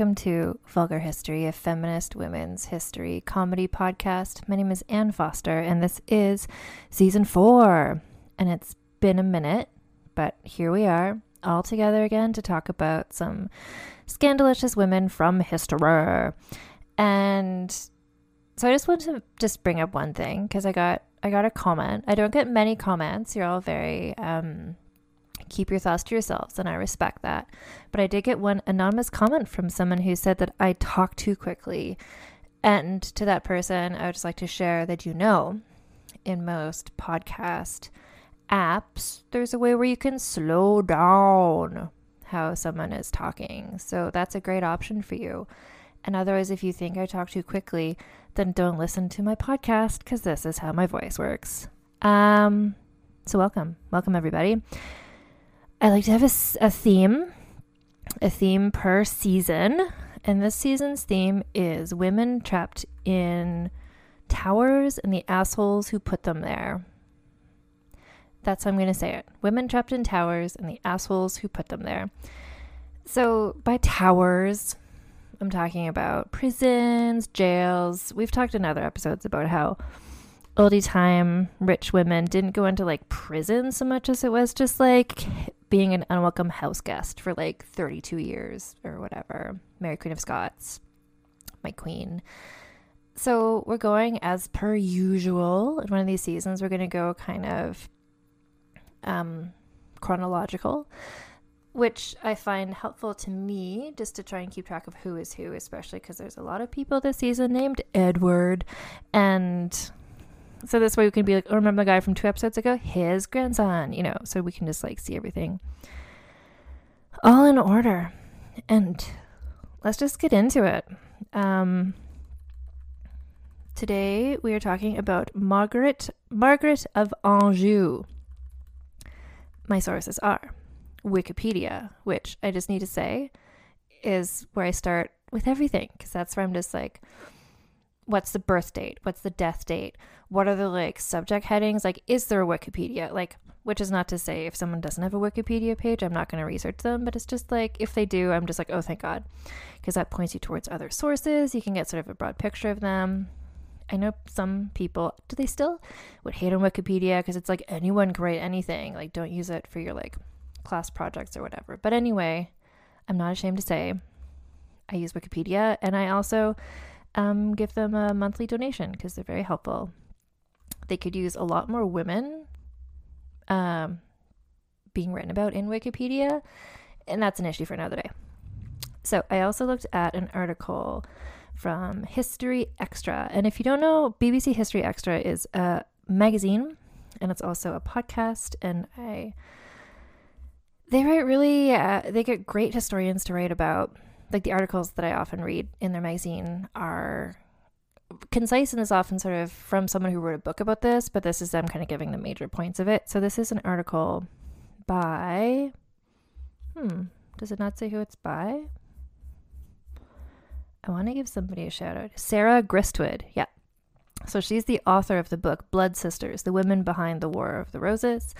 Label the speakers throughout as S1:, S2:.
S1: Welcome to Vulgar History, a feminist women's history comedy podcast. My name is Ann Foster, and this is season four. And it's been a minute, but here we are, all together again to talk about some scandalous women from history. And so I just want to just bring up one thing because I got I got a comment. I don't get many comments. You're all very um, keep your thoughts to yourselves, and I respect that. But I did get one anonymous comment from someone who said that I talk too quickly. And to that person, I would just like to share that you know, in most podcast apps, there's a way where you can slow down how someone is talking. So that's a great option for you. And otherwise, if you think I talk too quickly, then don't listen to my podcast because this is how my voice works. Um, so welcome, welcome everybody. I like to have a, a theme, a theme per season. And this season's theme is women trapped in towers and the assholes who put them there. That's how I'm going to say it. Women trapped in towers and the assholes who put them there. So, by towers, I'm talking about prisons, jails. We've talked in other episodes about how oldie time rich women didn't go into like prison so much as it was just like being an unwelcome house guest for like 32 years or whatever. Mary Queen of Scots, my queen. So we're going as per usual. In one of these seasons, we're going to go kind of um, chronological, which I find helpful to me just to try and keep track of who is who, especially because there's a lot of people this season named Edward. And so this way we can be like, oh, remember the guy from two episodes ago? His grandson, you know, so we can just like see everything all in order. And let's just get into it. Um, today we are talking about Margaret Margaret of Anjou. My sources are Wikipedia, which I just need to say is where I start with everything because that's where I'm just like what's the birth date? What's the death date? What are the like subject headings? Like, is there a Wikipedia? Like, which is not to say if someone doesn't have a Wikipedia page, I'm not going to research them, but it's just like if they do, I'm just like, oh, thank God. Because that points you towards other sources. You can get sort of a broad picture of them. I know some people, do they still would hate on Wikipedia because it's like anyone can write anything. Like, don't use it for your like class projects or whatever. But anyway, I'm not ashamed to say I use Wikipedia, and I also um, give them a monthly donation because they're very helpful. They could use a lot more women um, being written about in Wikipedia, and that's an issue for another day. So I also looked at an article from History Extra. And if you don't know, BBC History Extra is a magazine and it's also a podcast. And I, they write really, uh, they get great historians to write about. Like the articles that I often read in their magazine are concise and is often sort of from someone who wrote a book about this, but this is them kind of giving the major points of it. So this is an article by, hmm, does it not say who it's by? I want to give somebody a shout out. Sarah Gristwood. Yeah. So she's the author of the book Blood Sisters The Women Behind the War of the Roses.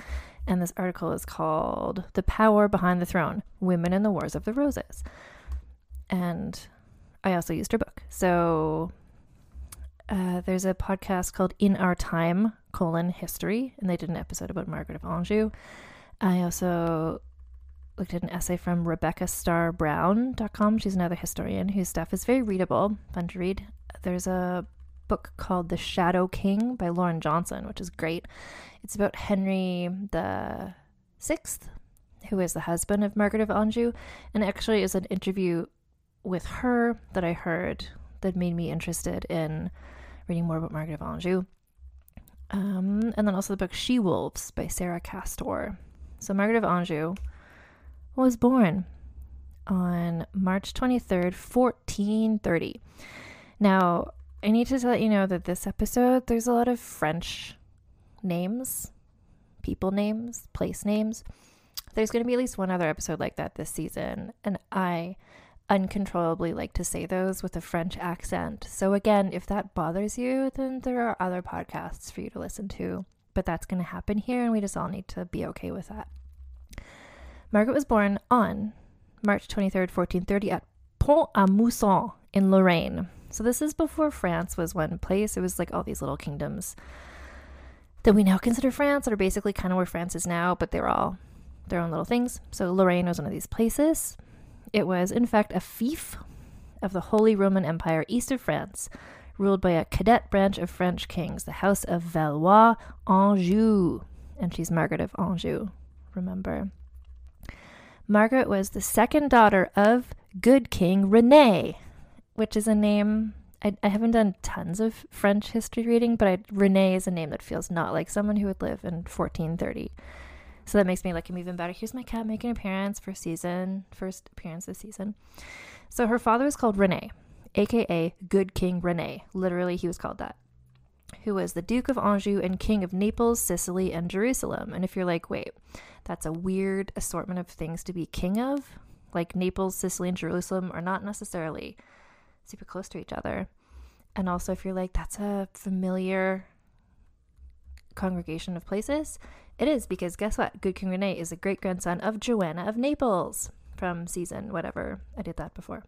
S1: And this article is called The Power Behind the Throne Women in the Wars of the Roses. And I also used her book. So uh, there's a podcast called In Our Time, colon, history. And they did an episode about Margaret of Anjou. I also looked at an essay from RebeccaStarBrown.com. She's another historian whose stuff is very readable, fun to read. There's a book called The Shadow King by Lauren Johnson, which is great. It's about Henry the Sixth, who is the husband of Margaret of Anjou, and actually is an interview with her that I heard that made me interested in reading more about Margaret of Anjou. Um, and then also the book She Wolves by Sarah Castor. So Margaret of Anjou was born on March 23rd, 1430. Now, I need to let you know that this episode, there's a lot of French names, people names, place names. There's going to be at least one other episode like that this season, and I uncontrollably like to say those with a French accent. So, again, if that bothers you, then there are other podcasts for you to listen to. But that's going to happen here, and we just all need to be okay with that. Margaret was born on March 23rd, 1430, at Pont à Mousson in Lorraine. So this is before France was one place. It was like all these little kingdoms that we now consider France, that are basically kind of where France is now, but they're all their own little things. So Lorraine was one of these places. It was, in fact, a fief of the Holy Roman Empire east of France, ruled by a cadet branch of French kings, the House of Valois Anjou. And she's Margaret of Anjou, remember? Margaret was the second daughter of good King Rene, which is a name I, I haven't done tons of French history reading, but I, Rene is a name that feels not like someone who would live in 1430. So that makes me like him even better. Here's my cat making an appearance for season, first appearance this season. So her father is called Rene, aka Good King Rene. Literally, he was called that who was the Duke of Anjou and King of Naples, Sicily, and Jerusalem. And if you're like, wait, that's a weird assortment of things to be king of, like Naples, Sicily, and Jerusalem are not necessarily super close to each other. And also, if you're like, that's a familiar congregation of places, it is because guess what? Good King Rene is a great grandson of Joanna of Naples from season whatever. I did that before.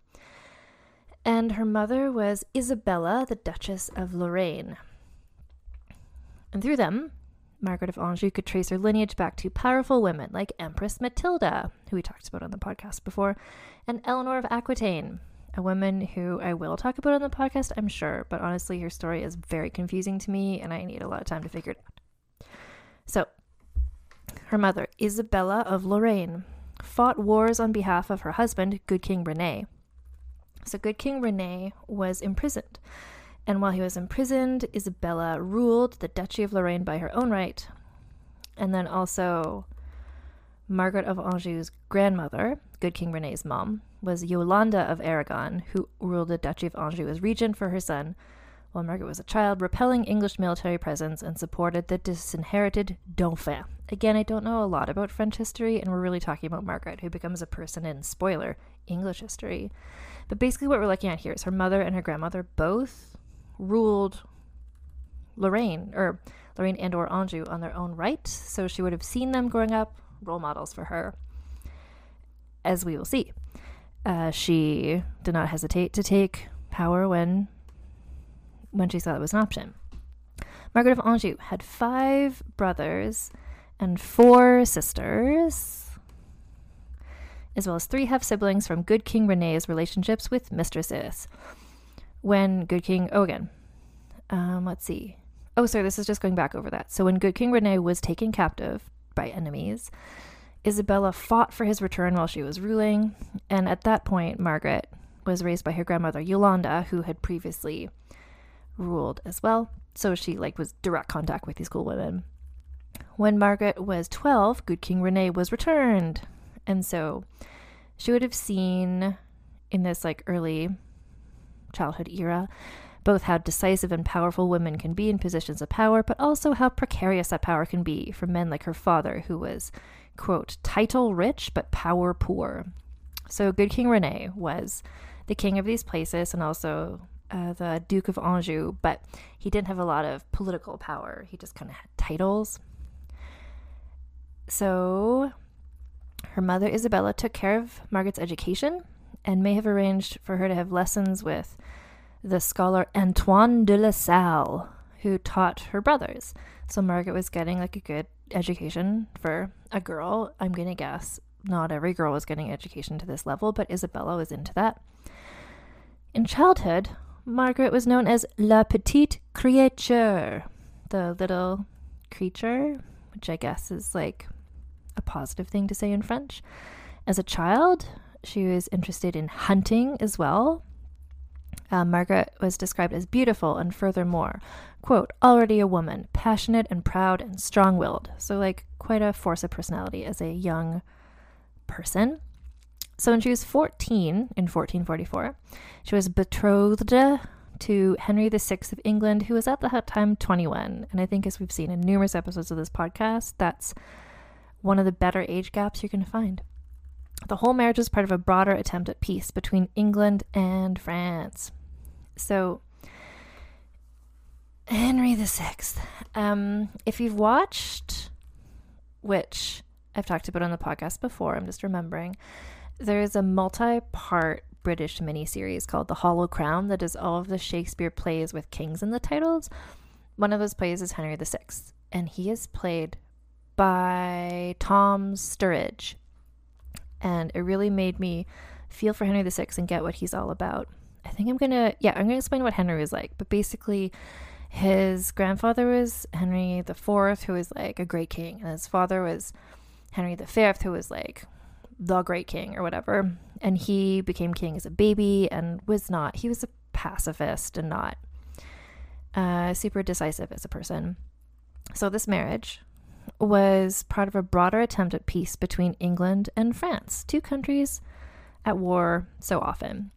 S1: And her mother was Isabella, the Duchess of Lorraine. And through them, Margaret of Anjou could trace her lineage back to powerful women like Empress Matilda, who we talked about on the podcast before, and Eleanor of Aquitaine, a woman who I will talk about on the podcast, I'm sure, but honestly, her story is very confusing to me and I need a lot of time to figure it out. So, her mother, Isabella of Lorraine, fought wars on behalf of her husband, Good King Rene. So, Good King Rene was imprisoned and while he was imprisoned, Isabella ruled the Duchy of Lorraine by her own right. And then also, Margaret of Anjou's grandmother, Good King Rene's mom, was Yolande of Aragon, who ruled the Duchy of Anjou as regent for her son, while Margaret was a child, repelling English military presence and supported the disinherited Dauphin. Again, I don't know a lot about French history, and we're really talking about Margaret, who becomes a person in, spoiler, English history. But basically, what we're looking at here is her mother and her grandmother both ruled Lorraine or Lorraine and or Anjou on their own right. So she would have seen them growing up, role models for her, as we will see. Uh, she did not hesitate to take power when when she saw it was an option. Margaret of Anjou had five brothers and four sisters. as well as three half siblings from Good King Rene's relationships with mistresses. When Good King, oh, again, um, let's see. Oh, sorry, this is just going back over that. So when Good King Rene was taken captive by enemies, Isabella fought for his return while she was ruling, and at that point, Margaret was raised by her grandmother Yolanda, who had previously ruled as well. So she like was direct contact with these cool women. When Margaret was 12, Good King Rene was returned. And so she would have seen in this like early childhood era both how decisive and powerful women can be in positions of power, but also how precarious that power can be for men like her father, who was, quote, title rich but power poor. So Good King Rene was the king of these places and also uh, the Duke of Anjou, but he didn't have a lot of political power. He just kind of had titles. So her mother Isabella took care of Margaret's education and may have arranged for her to have lessons with the scholar Antoine de la Salle, who taught her brothers. So Margaret was getting like a good education for a girl. I'm going to guess not every girl was getting education to this level, but Isabella was into that. In childhood, Margaret was known as La Petite Créature, the little creature, which I guess is like a positive thing to say in French. As a child, she was interested in hunting as well. Uh, Margaret was described as beautiful and furthermore, quote, already a woman, passionate and proud and strong willed. So, like, quite a force of personality as a young person. So when she was 14 in 1444, she was betrothed to Henry VI of England, who was at that time 21. And I think, as we've seen in numerous episodes of this podcast, that's one of the better age gaps you're going to find. The whole marriage was part of a broader attempt at peace between England and France. So, Henry VI. Um, if you've watched, which I've talked about on the podcast before, I'm just remembering, there's a multi part British miniseries called The Hollow Crown that is all of the Shakespeare plays with kings in the titles. One of those plays is Henry VI, and he is played by Tom Sturridge. And it really made me feel for Henry VI and get what he's all about. I think I'm gonna, yeah, I'm gonna explain what Henry was like. But basically, his grandfather was Henry IV, who was like a great king, and his father was Henry V, who was like the great king or whatever. And he became king as a baby and was not, he was a pacifist and not uh, super decisive as a person. So this marriage was part of a broader attempt at peace between England and France, two countries at war so often.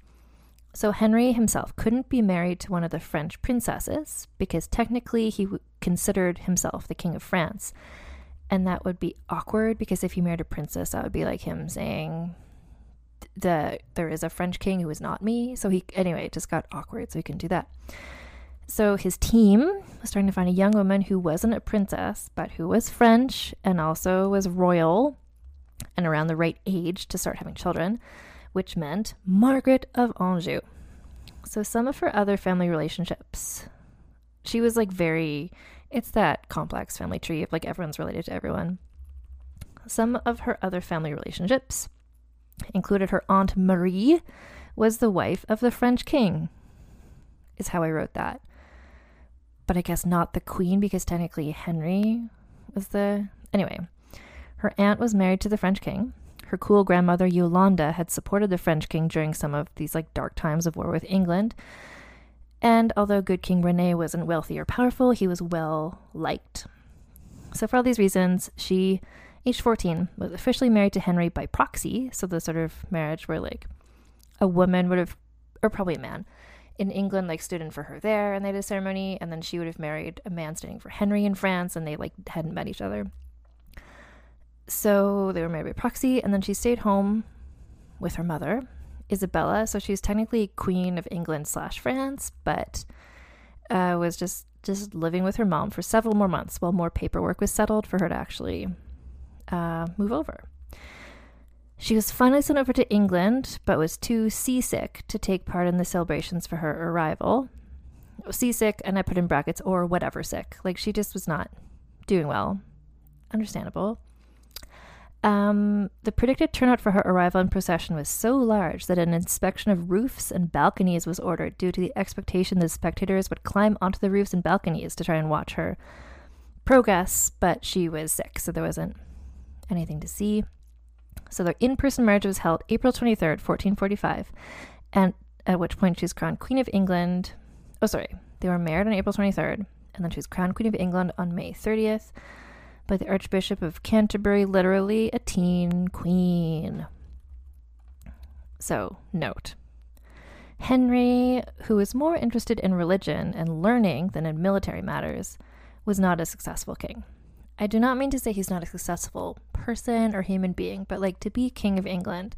S1: So Henry himself couldn't be married to one of the French princesses because technically he w- considered himself the king of France. And that would be awkward because if he married a princess, that would be like him saying that there is a French king who is not me. So he, anyway, it just got awkward. So he couldn't do that. So his team was trying to find a young woman who wasn't a princess, but who was French and also was royal and around the right age to start having children, which meant Margaret of Anjou. So some of her other family relationships, she was like very it's that complex family tree of like everyone's related to everyone. Some of her other family relationships included her aunt Marie was the wife of the French king. Is how I wrote that. But I guess not the queen because technically Henry was the anyway. Her aunt was married to the French king. Her cool grandmother Yolanda had supported the French king during some of these like dark times of war with England and although good King Rene wasn't wealthy or powerful, he was well liked. So, for all these reasons, she, aged 14, was officially married to Henry by proxy. So, the sort of marriage where, like, a woman would have, or probably a man, in England, like, stood in for her there and they had a ceremony, and then she would have married a man standing for Henry in France, and they, like, hadn't met each other. So, they were married by proxy, and then she stayed home with her mother Isabella. So she's technically Queen of England slash France, but uh, was just just living with her mom for several more months while more paperwork was settled for her to actually uh, move over. She was finally sent over to England, but was too seasick to take part in the celebrations for her arrival. Seasick, and I put in brackets, or whatever sick. Like she just was not doing well. Understandable. Um, the predicted turnout for her arrival in procession was so large that an inspection of roofs and balconies was ordered due to the expectation that spectators would climb onto the roofs and balconies to try and watch her progress, but she was sick, so there wasn't anything to see. So their in person marriage was held April 23rd, 1445, and at which point she was crowned Queen of England. Oh, sorry. They were married on April 23rd, and then she was crowned Queen of England on May 30th by the Archbishop of Canterbury, literally a teen queen. So, note Henry, who was more interested in religion and learning than in military matters, was not a successful king. I do not mean to say he's not a successful person or human being, but like to be king of England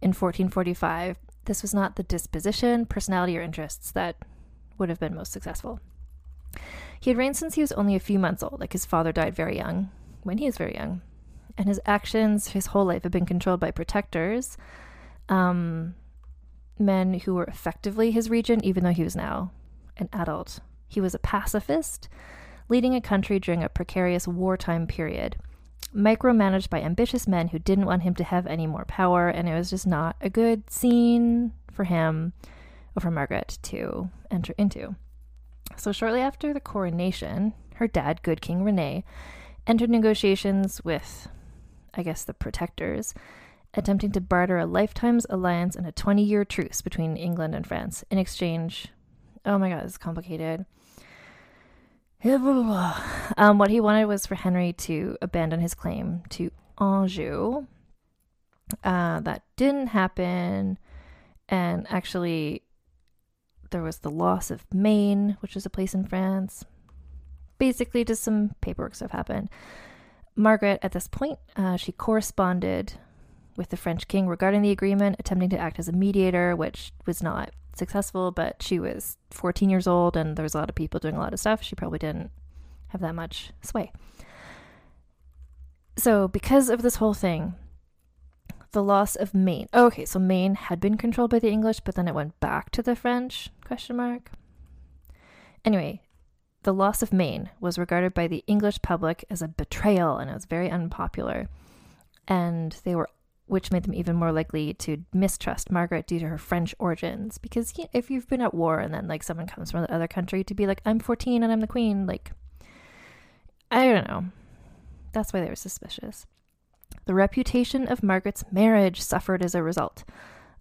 S1: in 1445, this was not the disposition, personality, or interests that would have been most successful. He had reigned since he was only a few months old, like his father died very young, when he was very young. And his actions his whole life had been controlled by protectors, um, men who were effectively his regent, even though he was now an adult. He was a pacifist, leading a country during a precarious wartime period, micromanaged by ambitious men who didn't want him to have any more power, and it was just not a good scene for him or for Margaret to enter into. So, shortly after the coronation, her dad, Good King Rene, entered negotiations with, I guess, the protectors, attempting to barter a lifetime's alliance and a 20 year truce between England and France in exchange. Oh my god, it's complicated. Um, what he wanted was for Henry to abandon his claim to Anjou. Uh, that didn't happen. And actually, there was the loss of Maine, which was a place in France. Basically, just some paperwork stuff happened. Margaret, at this point, uh, she corresponded with the French king regarding the agreement, attempting to act as a mediator, which was not successful, but she was 14 years old and there was a lot of people doing a lot of stuff. She probably didn't have that much sway. So, because of this whole thing, the loss of Maine. okay, so Maine had been controlled by the English, but then it went back to the French? Question mark. Anyway, the loss of Maine was regarded by the English public as a betrayal and it was very unpopular. And they were which made them even more likely to mistrust Margaret due to her French origins. Because if you've been at war and then like someone comes from the other country to be like, I'm 14 and I'm the queen, like, I don't know. That's why they were suspicious. The reputation of Margaret's marriage suffered as a result,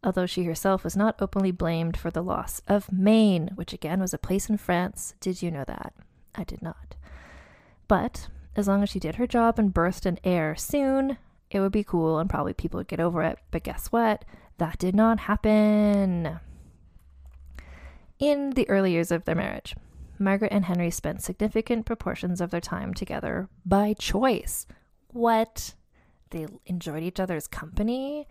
S1: although she herself was not openly blamed for the loss of Maine, which again was a place in France. Did you know that? I did not. But as long as she did her job and birthed an heir soon, it would be cool and probably people would get over it. But guess what? That did not happen. In the early years of their marriage, Margaret and Henry spent significant proportions of their time together by choice. What? They enjoyed each other's company.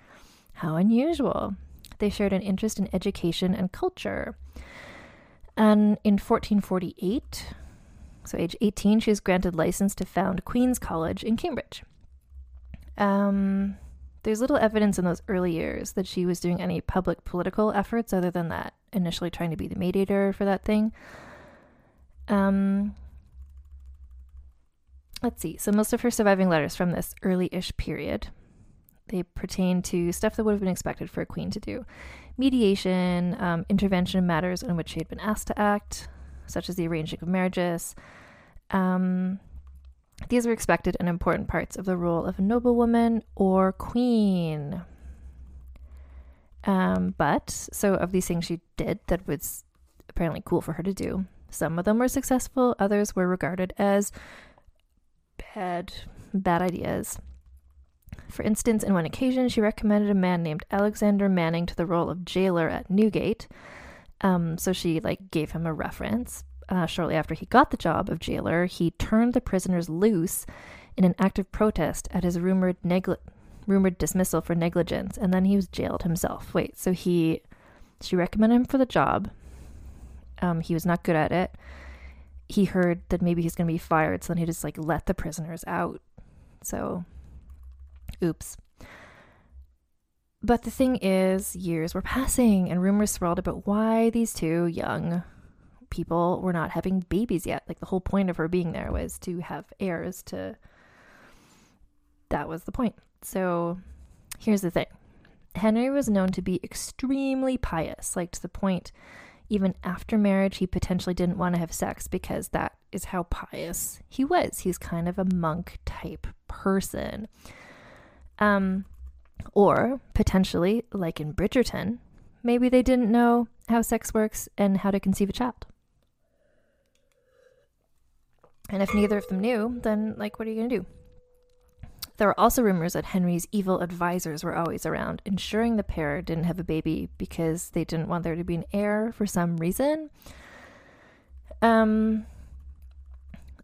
S1: How unusual. They shared an interest in education and culture. And in 1448, so age 18, she was granted license to found Queen's College in Cambridge. Um, there's little evidence in those early years that she was doing any public political efforts other than that, initially trying to be the mediator for that thing. Um, Let's see. So most of her surviving letters from this early-ish period, they pertain to stuff that would have been expected for a queen to do: mediation, um, intervention in matters in which she had been asked to act, such as the arranging of marriages. Um, these were expected and important parts of the role of a noblewoman or queen. Um, but so of these things she did that was apparently cool for her to do. Some of them were successful, others were regarded as had bad ideas. For instance, in one occasion, she recommended a man named Alexander Manning to the role of jailer at Newgate. Um, so she like gave him a reference. Uh, shortly after he got the job of jailer, he turned the prisoners loose in an act of protest at his rumored negli- rumored dismissal for negligence, and then he was jailed himself. Wait, so he she recommended him for the job. Um, he was not good at it he heard that maybe he's going to be fired, so then he just like let the prisoners out. So, oops. But the thing is, years were passing and rumors swirled about why these two young people were not having babies yet. Like the whole point of her being there was to have heirs to that was the point. So here's the thing Henry was known to be extremely pious, like to the point even after marriage, he potentially didn't want to have sex because that is how pious he was. He's kind of a monk type person. Um, or potentially, like in Bridgerton, maybe they didn't know how sex works and how to conceive a child. And if neither of them knew, then, like, what are you going to do? There were also rumors that Henry's evil advisors were always around, ensuring the pair didn't have a baby because they didn't want there to be an heir for some reason. Um,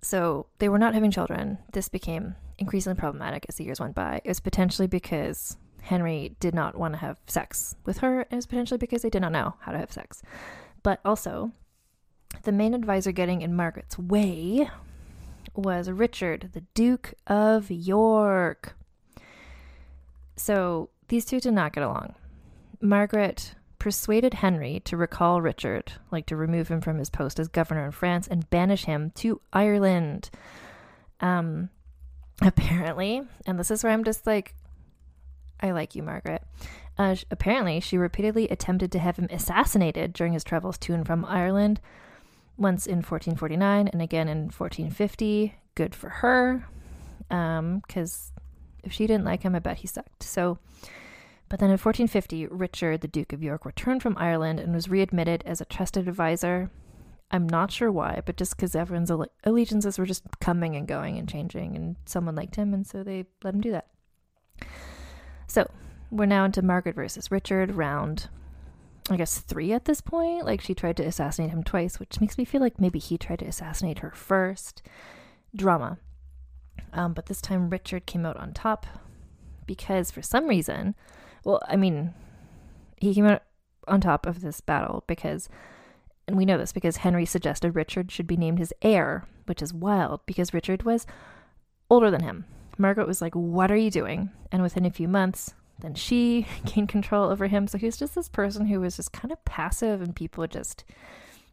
S1: so they were not having children. This became increasingly problematic as the years went by. It was potentially because Henry did not want to have sex with her, and it was potentially because they did not know how to have sex. But also, the main advisor getting in Margaret's way was Richard, the Duke of York. So these two did not get along. Margaret persuaded Henry to recall Richard, like to remove him from his post as governor in France and banish him to Ireland. Um, apparently, and this is where I'm just like, I like you, Margaret. Uh, apparently, she repeatedly attempted to have him assassinated during his travels to and from Ireland, once in 1449 and again in 1450. Good for her, because um, if she didn't like him, I bet he sucked. So, but then in 1450, Richard, the Duke of York, returned from Ireland and was readmitted as a trusted advisor. I'm not sure why, but just because everyone's allegiances were just coming and going and changing, and someone liked him, and so they let him do that. So we're now into Margaret versus Richard, round I guess three at this point. Like she tried to assassinate him twice, which makes me feel like maybe he tried to assassinate her first. Drama. Um, but this time Richard came out on top because for some reason, well, I mean, he came out on top of this battle because, and we know this because Henry suggested Richard should be named his heir, which is wild because Richard was older than him. Margaret was like, What are you doing? And within a few months, then she gained control over him. So he was just this person who was just kind of passive and people just,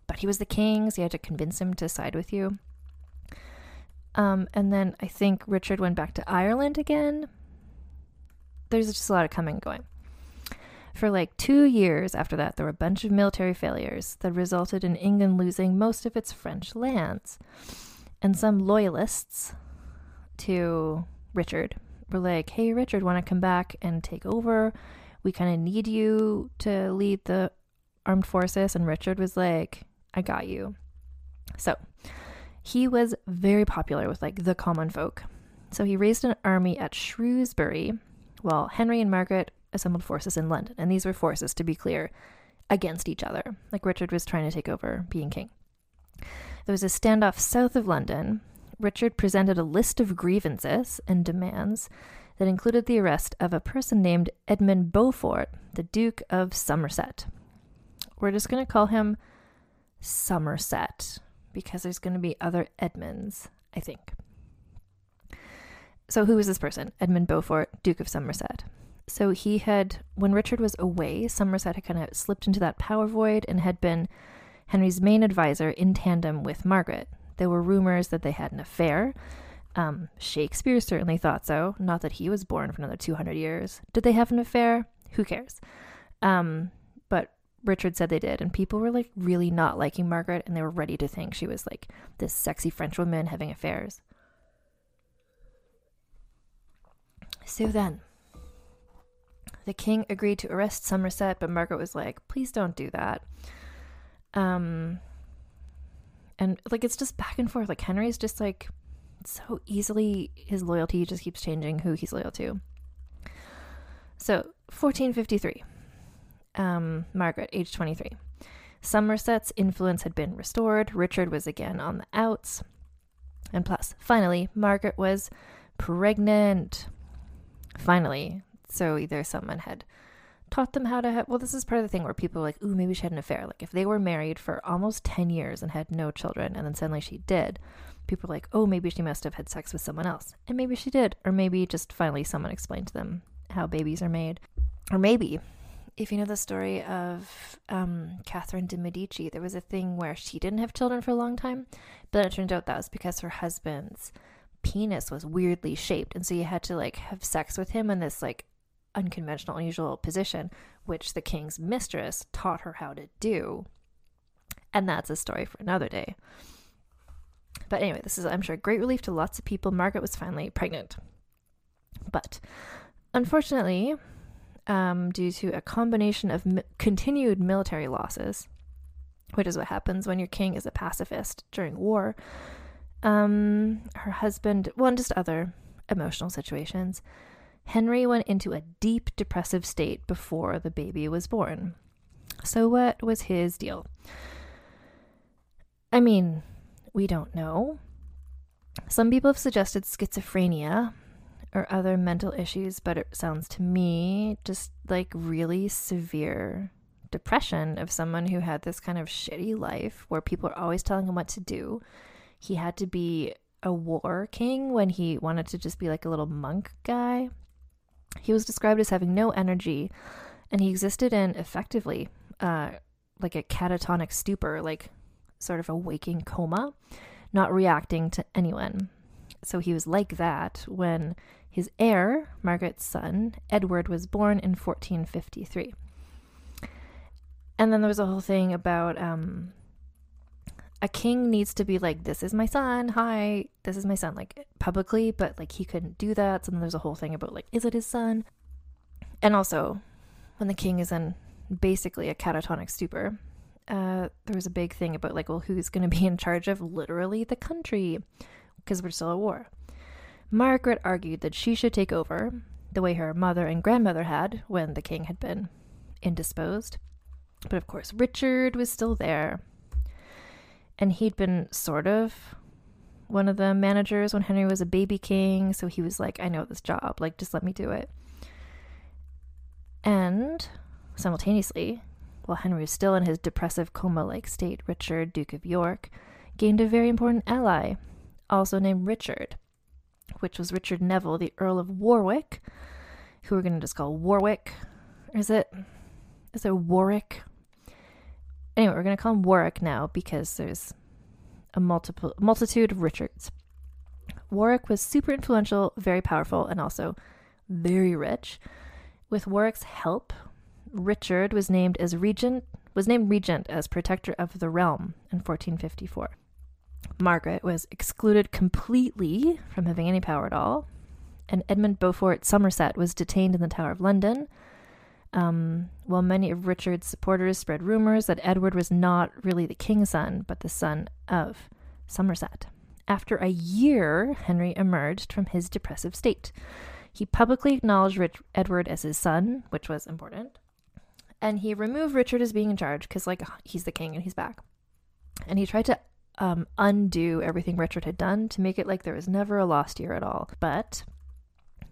S1: but he was the king, so you had to convince him to side with you. Um, and then I think Richard went back to Ireland again. There's just a lot of coming and going. For like two years after that, there were a bunch of military failures that resulted in England losing most of its French lands. And some loyalists to Richard were like, hey, Richard, want to come back and take over? We kind of need you to lead the armed forces. And Richard was like, I got you. So he was very popular with like the common folk. So he raised an army at Shrewsbury while Henry and Margaret assembled forces in London. And these were forces, to be clear, against each other. Like Richard was trying to take over being king. There was a standoff south of London Richard presented a list of grievances and demands that included the arrest of a person named Edmund Beaufort, the Duke of Somerset. We're just going to call him Somerset because there's going to be other Edmunds, I think. So, who is this person? Edmund Beaufort, Duke of Somerset. So, he had, when Richard was away, Somerset had kind of slipped into that power void and had been Henry's main advisor in tandem with Margaret. There were rumors that they had an affair. Um, Shakespeare certainly thought so. Not that he was born for another 200 years. Did they have an affair? Who cares? Um, but Richard said they did, and people were like really not liking Margaret, and they were ready to think she was like this sexy French woman having affairs. So then, the king agreed to arrest Somerset, but Margaret was like, please don't do that. Um, and like it's just back and forth. Like henry's just like so easily his loyalty just keeps changing who he's loyal to. So 1453 um, margaret age 23 somerset's influence had been restored. Richard was again on the outs. And plus finally margaret was pregnant. Finally so either someone had taught them how to have well this is part of the thing where people are like ooh maybe she had an affair like if they were married for almost 10 years and had no children and then suddenly she did people are like oh maybe she must have had sex with someone else and maybe she did or maybe just finally someone explained to them how babies are made or maybe if you know the story of um, Catherine de Medici, there was a thing where she didn't have children for a long time, but it turned out that was because her husband's penis was weirdly shaped. And so you had to like have sex with him in this like unconventional, unusual position, which the king's mistress taught her how to do. And that's a story for another day. But anyway, this is, I'm sure, great relief to lots of people. Margaret was finally pregnant. But unfortunately, um, due to a combination of mi- continued military losses, which is what happens when your king is a pacifist during war, um, her husband, well, just other emotional situations, Henry went into a deep depressive state before the baby was born. So, what was his deal? I mean, we don't know. Some people have suggested schizophrenia or other mental issues, but it sounds to me just like really severe depression of someone who had this kind of shitty life where people are always telling him what to do. He had to be a war king when he wanted to just be like a little monk guy. He was described as having no energy, and he existed in effectively uh, like a catatonic stupor, like sort of a waking coma, not reacting to anyone. So he was like that when his heir, Margaret's son, Edward, was born in 1453. And then there was a whole thing about um, a king needs to be like, this is my son, hi, this is my son, like publicly, but like he couldn't do that. So then there's a whole thing about like, is it his son? And also, when the king is in basically a catatonic stupor, uh, there was a big thing about like, well, who's going to be in charge of literally the country because we're still at war. Margaret argued that she should take over the way her mother and grandmother had when the king had been indisposed. But of course, Richard was still there. And he'd been sort of one of the managers when Henry was a baby king. So he was like, I know this job. Like, just let me do it. And simultaneously, while Henry was still in his depressive coma like state, Richard, Duke of York, gained a very important ally, also named Richard, which was Richard Neville, the Earl of Warwick, who we're going to just call Warwick. Is it? Is it Warwick? Anyway, we're going to call him Warwick now because there's a multiple multitude of Richards. Warwick was super influential, very powerful, and also very rich. With Warwick's help, Richard was named as regent was named regent as protector of the realm in 1454. Margaret was excluded completely from having any power at all, and Edmund Beaufort Somerset was detained in the Tower of London. Um, while many of Richard's supporters spread rumors that Edward was not really the king's son, but the son of Somerset. After a year, Henry emerged from his depressive state. He publicly acknowledged Rich- Edward as his son, which was important and he removed Richard as being in charge because, like, he's the king and he's back. And he tried to um, undo everything Richard had done to make it like there was never a lost year at all. But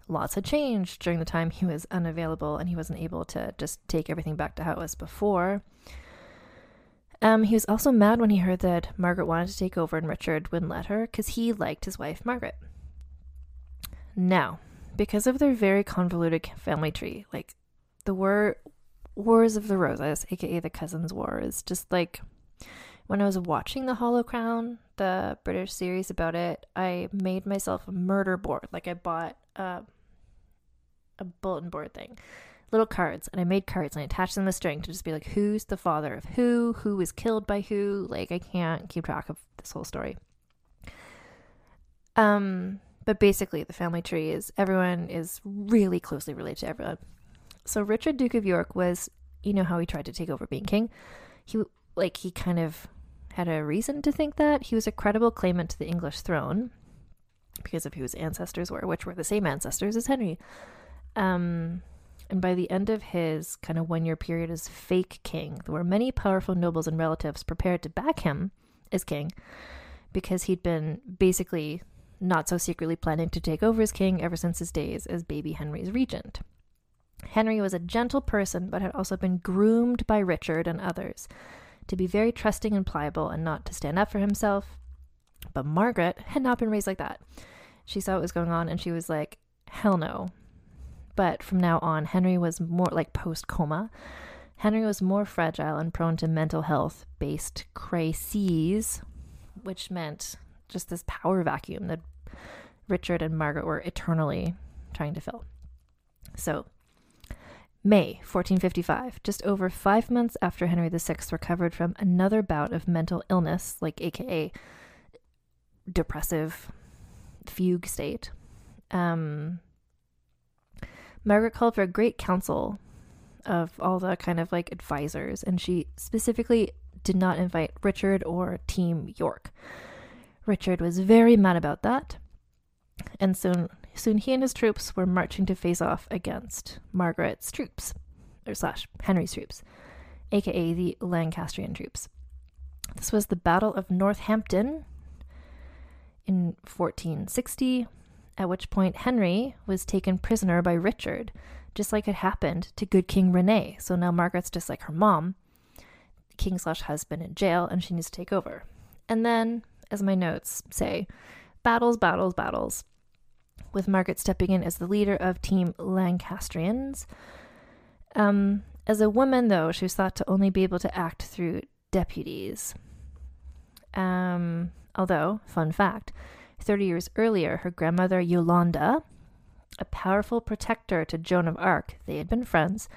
S1: lots had changed during the time he was unavailable and he wasn't able to just take everything back to how it was before. Um, he was also mad when he heard that Margaret wanted to take over and Richard wouldn't let her because he liked his wife, Margaret. Now, because of their very convoluted family tree, like the word Wars of the Roses, aka the Cousins War, is just like when I was watching The Hollow Crown, the British series about it, I made myself a murder board. Like I bought a, a bulletin board thing, little cards, and I made cards and I attached them to string to just be like, who's the father of who, who was killed by who. Like I can't keep track of this whole story. Um, but basically, the family tree is everyone is really closely related to everyone. So Richard Duke of York was, you know how he tried to take over being king. He like he kind of had a reason to think that he was a credible claimant to the English throne because of who his ancestors were, which were the same ancestors as Henry. Um, and by the end of his kind of one year period as fake king, there were many powerful nobles and relatives prepared to back him as king because he'd been basically not so secretly planning to take over as king ever since his days as baby Henry's regent. Henry was a gentle person, but had also been groomed by Richard and others to be very trusting and pliable and not to stand up for himself. But Margaret had not been raised like that. She saw what was going on and she was like, hell no. But from now on, Henry was more like post coma. Henry was more fragile and prone to mental health based crises, which meant just this power vacuum that Richard and Margaret were eternally trying to fill. So, May 1455, just over five months after Henry VI recovered from another bout of mental illness, like AKA depressive fugue state, um, Margaret called for a great council of all the kind of like advisors, and she specifically did not invite Richard or Team York. Richard was very mad about that, and soon soon he and his troops were marching to face off against Margaret's troops, or slash Henry's troops, aka the Lancastrian troops. This was the Battle of Northampton in 1460, at which point Henry was taken prisoner by Richard, just like it happened to good King Rene. So now Margaret's just like her mom, king slash husband in jail, and she needs to take over. And then, as my notes say, battles, battles, battles, with Margaret stepping in as the leader of Team Lancastrians. Um, as a woman, though, she was thought to only be able to act through deputies. Um, although, fun fact, 30 years earlier, her grandmother Yolanda, a powerful protector to Joan of Arc, they had been friends,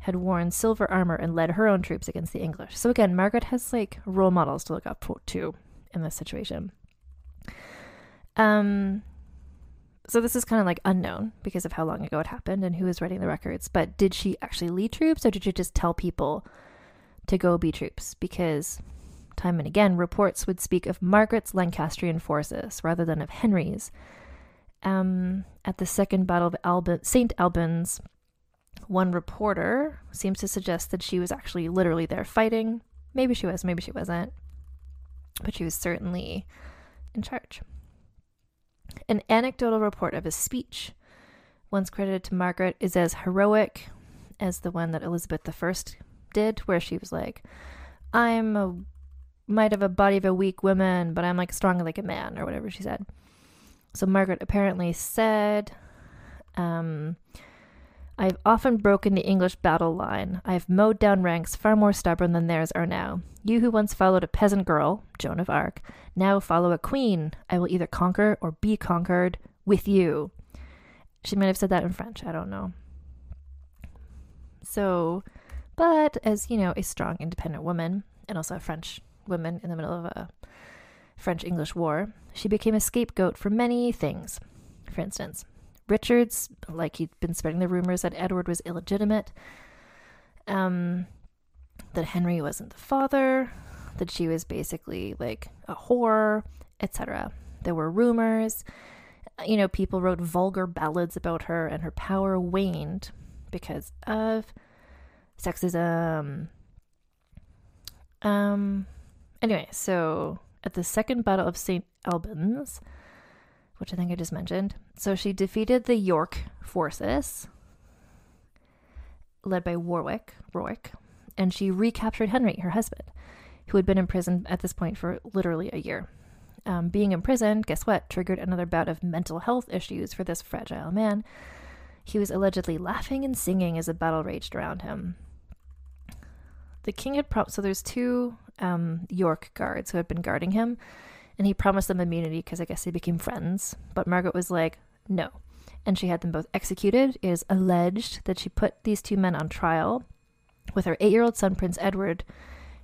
S1: had worn silver armor and led her own troops against the English. So again, Margaret has like role models to look up to in this situation. Um, so this is kind of like unknown because of how long ago it happened and who was writing the records. But did she actually lead troops or did she just tell people to go be troops? Because time and again, reports would speak of Margaret's Lancastrian forces rather than of Henry's. Um, at the Second Battle of Alba- St. Albans, one reporter seems to suggest that she was actually literally there fighting. Maybe she was, maybe she wasn't. But she was certainly in charge. An anecdotal report of a speech, once credited to Margaret, is as heroic as the one that Elizabeth I did, where she was like, I'm a might have a body of a weak woman, but I'm like strong like a man, or whatever she said. So Margaret apparently said, um, I've often broken the English battle line. I have mowed down ranks far more stubborn than theirs are now. You who once followed a peasant girl, Joan of Arc, now follow a queen. I will either conquer or be conquered with you. She might have said that in French. I don't know. So, but as you know, a strong, independent woman, and also a French woman in the middle of a French English war, she became a scapegoat for many things. For instance, Richard's, like he'd been spreading the rumors that Edward was illegitimate, um, that Henry wasn't the father, that she was basically like a whore, etc. There were rumors. You know, people wrote vulgar ballads about her, and her power waned because of sexism. Um, Anyway, so at the Second Battle of St. Albans, which I think I just mentioned, so she defeated the York forces led by Warwick, Warwick, and she recaptured Henry, her husband, who had been imprisoned at this point for literally a year. Um, being imprisoned, guess what, triggered another bout of mental health issues for this fragile man. He was allegedly laughing and singing as the battle raged around him. The king had promised, so there's two um, York guards who had been guarding him, and he promised them immunity because I guess they became friends. But Margaret was like, no. And she had them both executed. It is alleged that she put these two men on trial with her eight year old son, Prince Edward,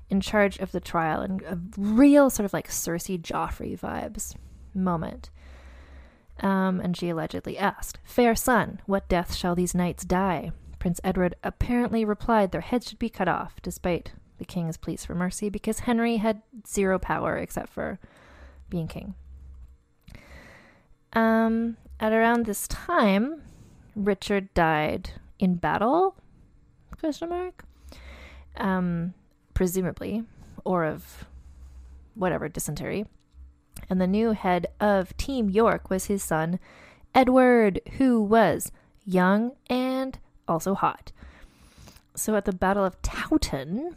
S1: in charge of the trial, and a real sort of like Cersei Joffrey vibes moment. Um, and she allegedly asked, Fair son, what death shall these knights die? Prince Edward apparently replied their heads should be cut off, despite the king's pleas for mercy because Henry had zero power except for being king. Um, at around this time, Richard died in battle? Question mark. Um, presumably, or of whatever dysentery. And the new head of Team York was his son, Edward, who was young and also hot. So at the Battle of Towton,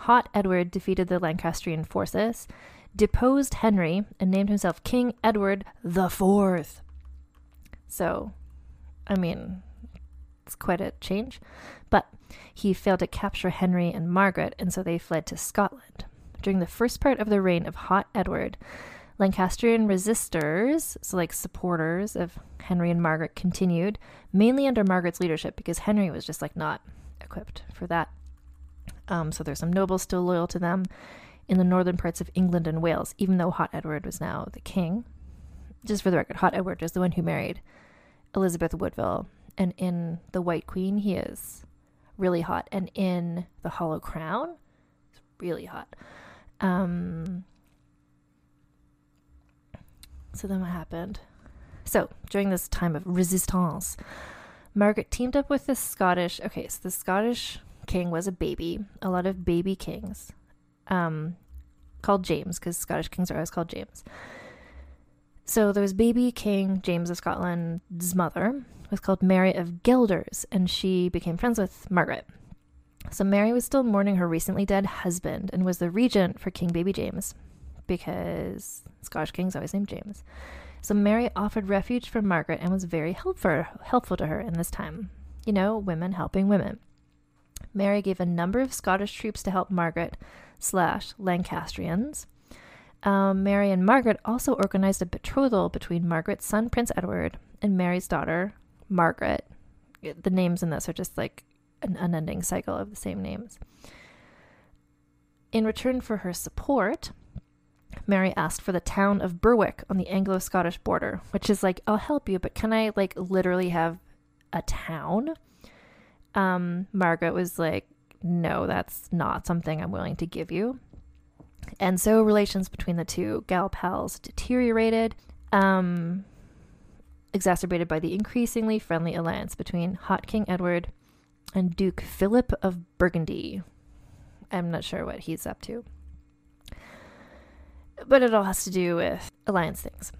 S1: Hot Edward defeated the Lancastrian forces, deposed Henry, and named himself King Edward the Fourth. So, I mean, it's quite a change. But he failed to capture Henry and Margaret, and so they fled to Scotland. During the first part of the reign of Hot Edward, Lancastrian resistors, so like supporters of Henry and Margaret, continued mainly under Margaret's leadership because Henry was just like not equipped for that. Um, so there's some nobles still loyal to them in the northern parts of England and Wales, even though Hot Edward was now the king. Just for the record, Hot Edward is the one who married Elizabeth Woodville, and in The White Queen, he is really hot, and in The Hollow Crown, he's really hot. Um, so then what happened? So during this time of resistance, Margaret teamed up with the Scottish. Okay, so the Scottish king was a baby. A lot of baby kings, um, called James, because Scottish kings are always called James. So there was baby King James of Scotland's mother was called Mary of Guelders, and she became friends with Margaret. So Mary was still mourning her recently dead husband and was the regent for King Baby James, because Scottish kings always named James. So Mary offered refuge for Margaret and was very helpful helpful to her in this time. You know, women helping women. Mary gave a number of Scottish troops to help Margaret slash Lancastrians. Um, Mary and Margaret also organized a betrothal between Margaret's son Prince Edward and Mary's daughter Margaret. The names in this are just like an unending cycle of the same names. In return for her support, Mary asked for the town of Berwick on the Anglo Scottish border, which is like, I'll help you, but can I like literally have a town? Um, Margaret was like, no, that's not something I'm willing to give you. And so relations between the two gal pals deteriorated, um, exacerbated by the increasingly friendly alliance between Hot King Edward and Duke Philip of Burgundy. I'm not sure what he's up to. But it all has to do with alliance things.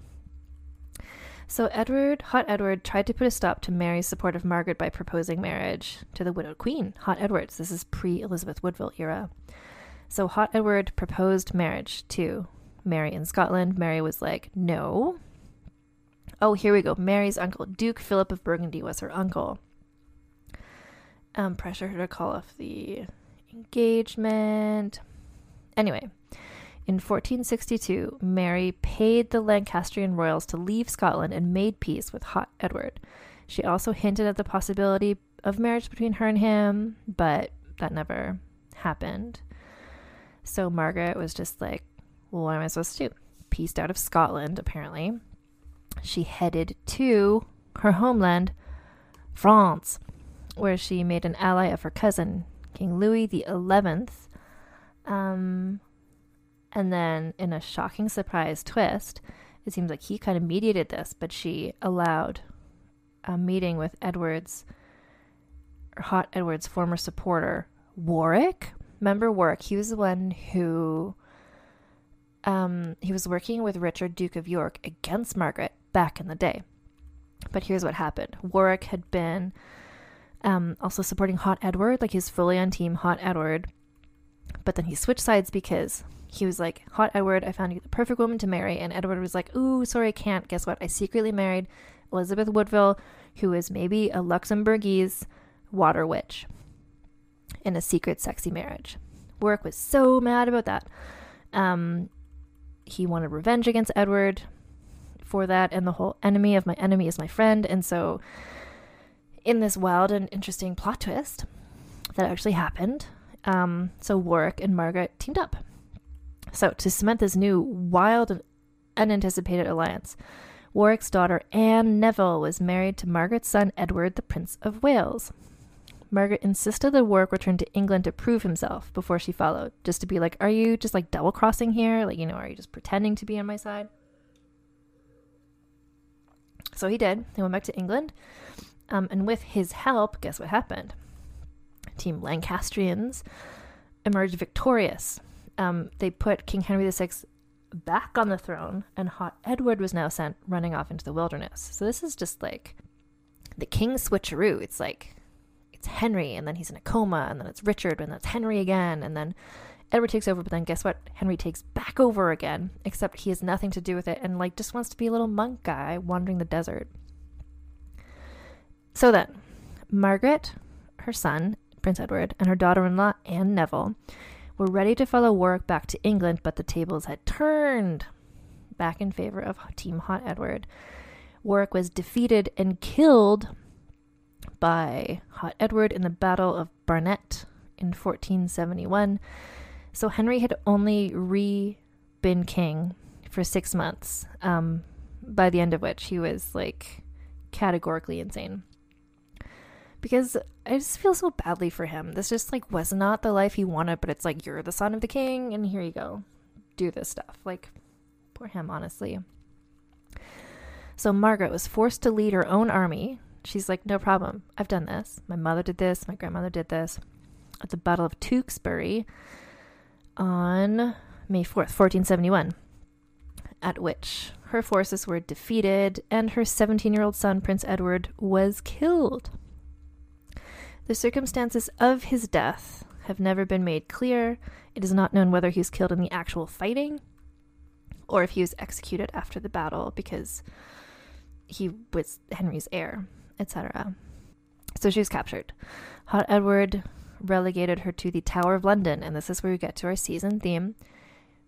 S1: So Edward, Hot Edward, tried to put a stop to Mary's support of Margaret by proposing marriage to the widowed queen, Hot Edwards. This is pre Elizabeth Woodville era. So Hot Edward proposed marriage to Mary in Scotland. Mary was like, no. Oh, here we go. Mary's uncle, Duke Philip of Burgundy, was her uncle. Um, pressure her to call off the engagement. Anyway, in 1462, Mary paid the Lancastrian royals to leave Scotland and made peace with Hot Edward. She also hinted at the possibility of marriage between her and him, but that never happened. So Margaret was just like, well, what am I supposed to do? Pieced out of Scotland, apparently. She headed to her homeland, France, where she made an ally of her cousin, King Louis Eleventh. Um, and then, in a shocking surprise twist, it seems like he kind of mediated this, but she allowed a meeting with Edward's, Hot Edward's former supporter, Warwick. Remember Warwick? He was the one who, um, he was working with Richard, Duke of York, against Margaret back in the day. But here's what happened: Warwick had been um, also supporting Hot Edward, like he's fully on team Hot Edward, but then he switched sides because he was like, Hot Edward, I found you the perfect woman to marry. And Edward was like, Ooh, sorry, I can't. Guess what? I secretly married Elizabeth Woodville, who is maybe a Luxembourgese water witch in a secret sexy marriage. Warwick was so mad about that. Um, he wanted revenge against Edward for that, and the whole enemy of my enemy is my friend. And so, in this wild and interesting plot twist that actually happened, um, so Warwick and Margaret teamed up so, to cement this new, wild, and unanticipated alliance, Warwick's daughter Anne Neville was married to Margaret's son Edward, the Prince of Wales. Margaret insisted that Warwick return to England to prove himself before she followed, just to be like, Are you just like double crossing here? Like, you know, are you just pretending to be on my side? So he did. He went back to England. Um, and with his help, guess what happened? Team Lancastrians emerged victorious um, they put King Henry VI back on the throne, and Hot Edward was now sent running off into the wilderness. So this is just like the king switcheroo. It's like it's Henry, and then he's in a coma, and then it's Richard, and then it's Henry again, and then Edward takes over. But then guess what? Henry takes back over again, except he has nothing to do with it, and like just wants to be a little monk guy wandering the desert. So then, Margaret, her son, Prince Edward, and her daughter in law, Anne Neville, were ready to follow Warwick back to England, but the tables had turned. back in favor of Team Hot Edward. Warwick was defeated and killed by Hot Edward in the Battle of Barnet in 1471. So Henry had only re been king for six months, um, by the end of which he was like categorically insane. Because I just feel so badly for him. This just like was not the life he wanted, but it's like you're the son of the king, and here you go, do this stuff. Like, poor him, honestly. So Margaret was forced to lead her own army. She's like, no problem. I've done this. My mother did this. My grandmother did this. At the Battle of Tewkesbury on May 4th, 1471, at which her forces were defeated and her 17 year old son, Prince Edward, was killed. The circumstances of his death have never been made clear. It is not known whether he was killed in the actual fighting or if he was executed after the battle because he was Henry's heir, etc. So she was captured. Hot Edward relegated her to the Tower of London, and this is where we get to our season theme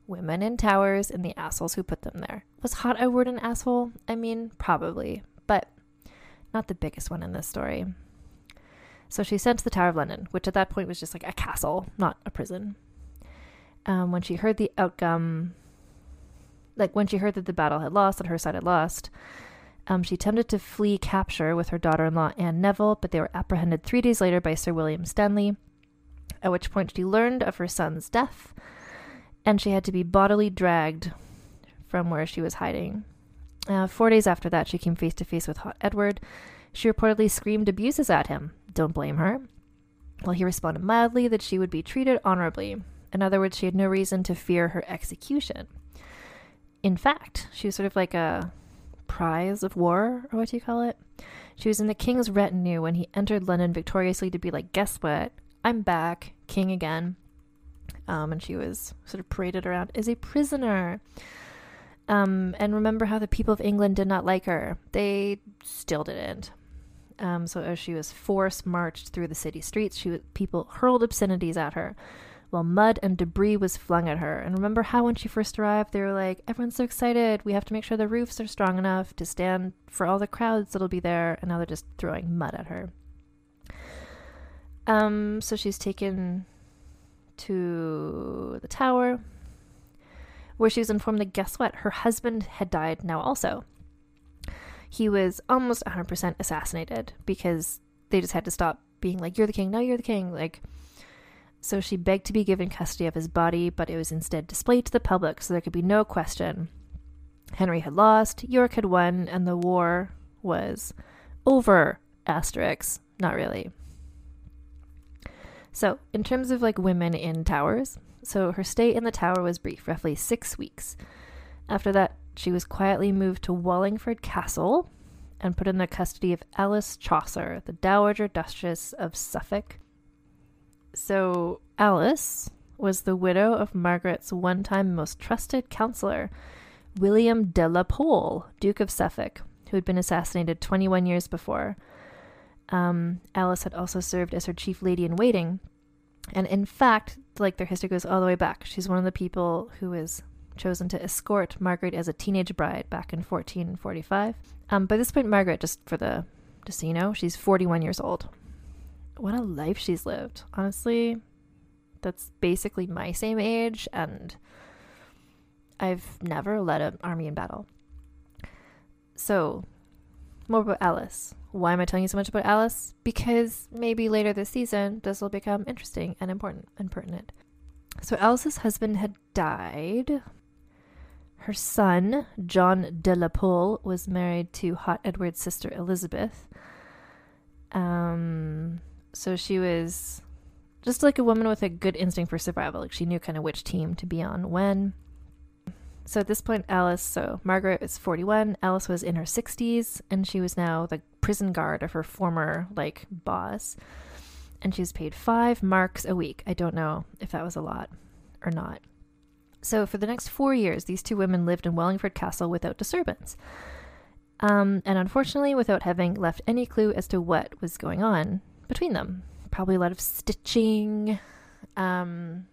S1: women in towers and the assholes who put them there. Was Hot Edward an asshole? I mean, probably, but not the biggest one in this story. So she's sent to the Tower of London, which at that point was just like a castle, not a prison. Um, when she heard the outcome, like when she heard that the battle had lost, that her side had lost, um, she attempted to flee capture with her daughter in law, Anne Neville, but they were apprehended three days later by Sir William Stanley, at which point she learned of her son's death and she had to be bodily dragged from where she was hiding. Uh, four days after that, she came face to face with Hot Edward. She reportedly screamed abuses at him. Don't blame her. Well, he responded mildly that she would be treated honorably. In other words, she had no reason to fear her execution. In fact, she was sort of like a prize of war, or what do you call it? She was in the king's retinue when he entered London victoriously to be like, guess what? I'm back, king again. Um, and she was sort of paraded around as a prisoner. Um, and remember how the people of England did not like her. They still didn't. Um, so as she was forced marched through the city streets, she was, people hurled obscenities at her, while mud and debris was flung at her. And remember how when she first arrived, they were like, "Everyone's so excited! We have to make sure the roofs are strong enough to stand for all the crowds that'll be there." And now they're just throwing mud at her. Um, so she's taken to the tower, where she was informed that guess what? Her husband had died now also. He was almost 100% assassinated because they just had to stop being like, You're the king, now you're the king. Like, so she begged to be given custody of his body, but it was instead displayed to the public so there could be no question. Henry had lost, York had won, and the war was over. Asterix. Not really. So, in terms of like women in towers, so her stay in the tower was brief, roughly six weeks. After that, she was quietly moved to Wallingford Castle and put in the custody of Alice Chaucer, the Dowager Duchess of Suffolk. So, Alice was the widow of Margaret's one time most trusted counselor, William de la Pole, Duke of Suffolk, who had been assassinated 21 years before. Um, Alice had also served as her chief lady in waiting. And in fact, like their history goes all the way back. She's one of the people who was chosen to escort Margaret as a teenage bride back in 1445. Um, by this point, Margaret, just for the, just so you know, she's 41 years old. What a life she's lived. Honestly, that's basically my same age, and I've never led an army in battle. So, more about Alice. Why am I telling you so much about Alice? Because maybe later this season, this will become interesting and important and pertinent. So, Alice's husband had died. Her son, John de la Pole, was married to Hot Edward's sister, Elizabeth. Um, so she was just like a woman with a good instinct for survival. Like she knew kind of which team to be on when. So at this point, Alice, so Margaret is 41, Alice was in her 60s, and she was now the prison guard of her former, like, boss. And she was paid five marks a week. I don't know if that was a lot or not. So for the next four years, these two women lived in Wallingford Castle without disturbance. Um, and unfortunately, without having left any clue as to what was going on between them. Probably a lot of stitching. Um,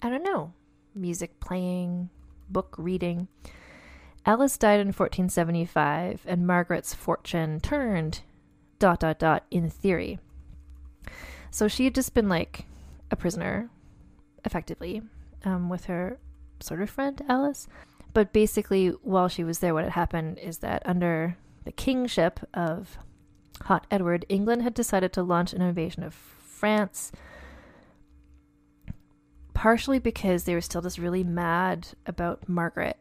S1: I don't know. Music playing, book reading. Alice died in 1475, and Margaret's fortune turned, dot, dot, dot, in theory. So she had just been like a prisoner, effectively, um, with her sort of friend, Alice. But basically, while she was there, what had happened is that under the kingship of Hot Edward, England had decided to launch an invasion of France, partially because they were still just really mad about Margaret,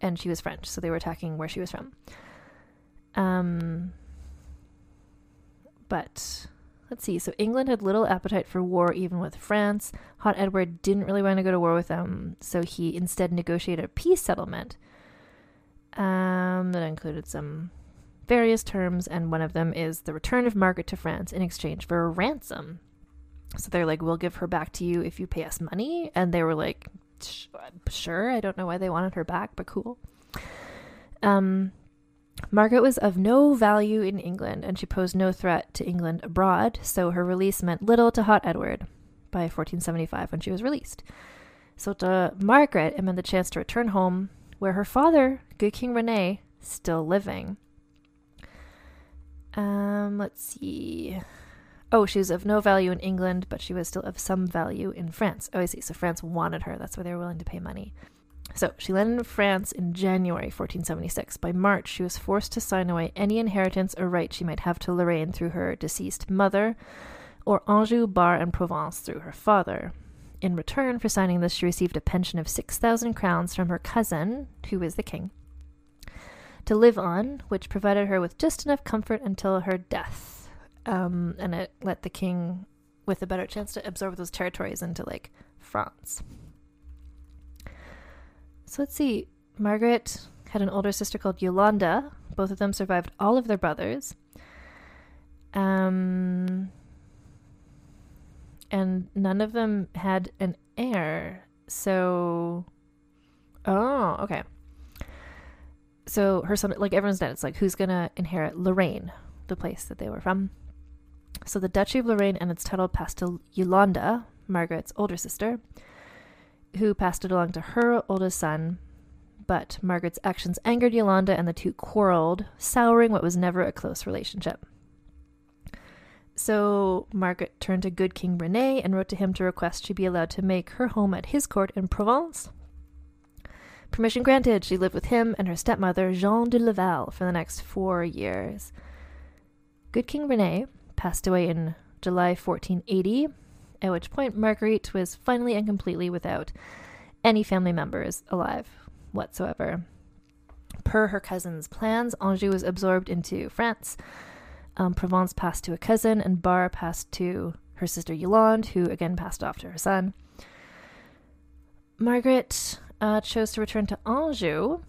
S1: and she was French, so they were attacking where she was from. Um, but let's see. So England had little appetite for war, even with France. Hot Edward didn't really want to go to war with them, so he instead negotiated a peace settlement um, that included some various terms, and one of them is the return of Margaret to France in exchange for a ransom. So they're like, we'll give her back to you if you pay us money. And they were like, sure. I don't know why they wanted her back, but cool. Um, Margaret was of no value in England, and she posed no threat to England abroad, so her release meant little to Hot Edward by 1475 when she was released. So to Margaret, it meant the chance to return home, where her father, good King Rene, still living. Um, let's see. Oh, she was of no value in England, but she was still of some value in France. Oh, I see. So France wanted her. That's why they were willing to pay money. So she landed in France in January 1476. By March, she was forced to sign away any inheritance or right she might have to Lorraine through her deceased mother, or Anjou, Bar, and Provence through her father. In return for signing this, she received a pension of 6,000 crowns from her cousin, who was the king, to live on, which provided her with just enough comfort until her death. Um, and it let the king with a better chance to absorb those territories into like France. So let's see. Margaret had an older sister called Yolanda. Both of them survived all of their brothers. Um, and none of them had an heir. So, oh, okay so her son, like everyone's dead. It's like who's gonna inherit Lorraine, the place that they were from. So the Duchy of Lorraine and its title passed to Yolanda, Margaret's older sister, who passed it along to her oldest son. But Margaret's actions angered Yolanda, and the two quarreled, souring what was never a close relationship. So Margaret turned to good King Rene and wrote to him to request she be allowed to make her home at his court in Provence, Permission granted, she lived with him and her stepmother, Jean de Laval, for the next four years. Good King Rene passed away in July 1480, at which point Marguerite was finally and completely without any family members alive whatsoever. Per her cousin's plans, Anjou was absorbed into France. Um, Provence passed to a cousin, and Bar passed to her sister Yolande, who again passed off to her son. Margaret uh, chose to return to Anjou,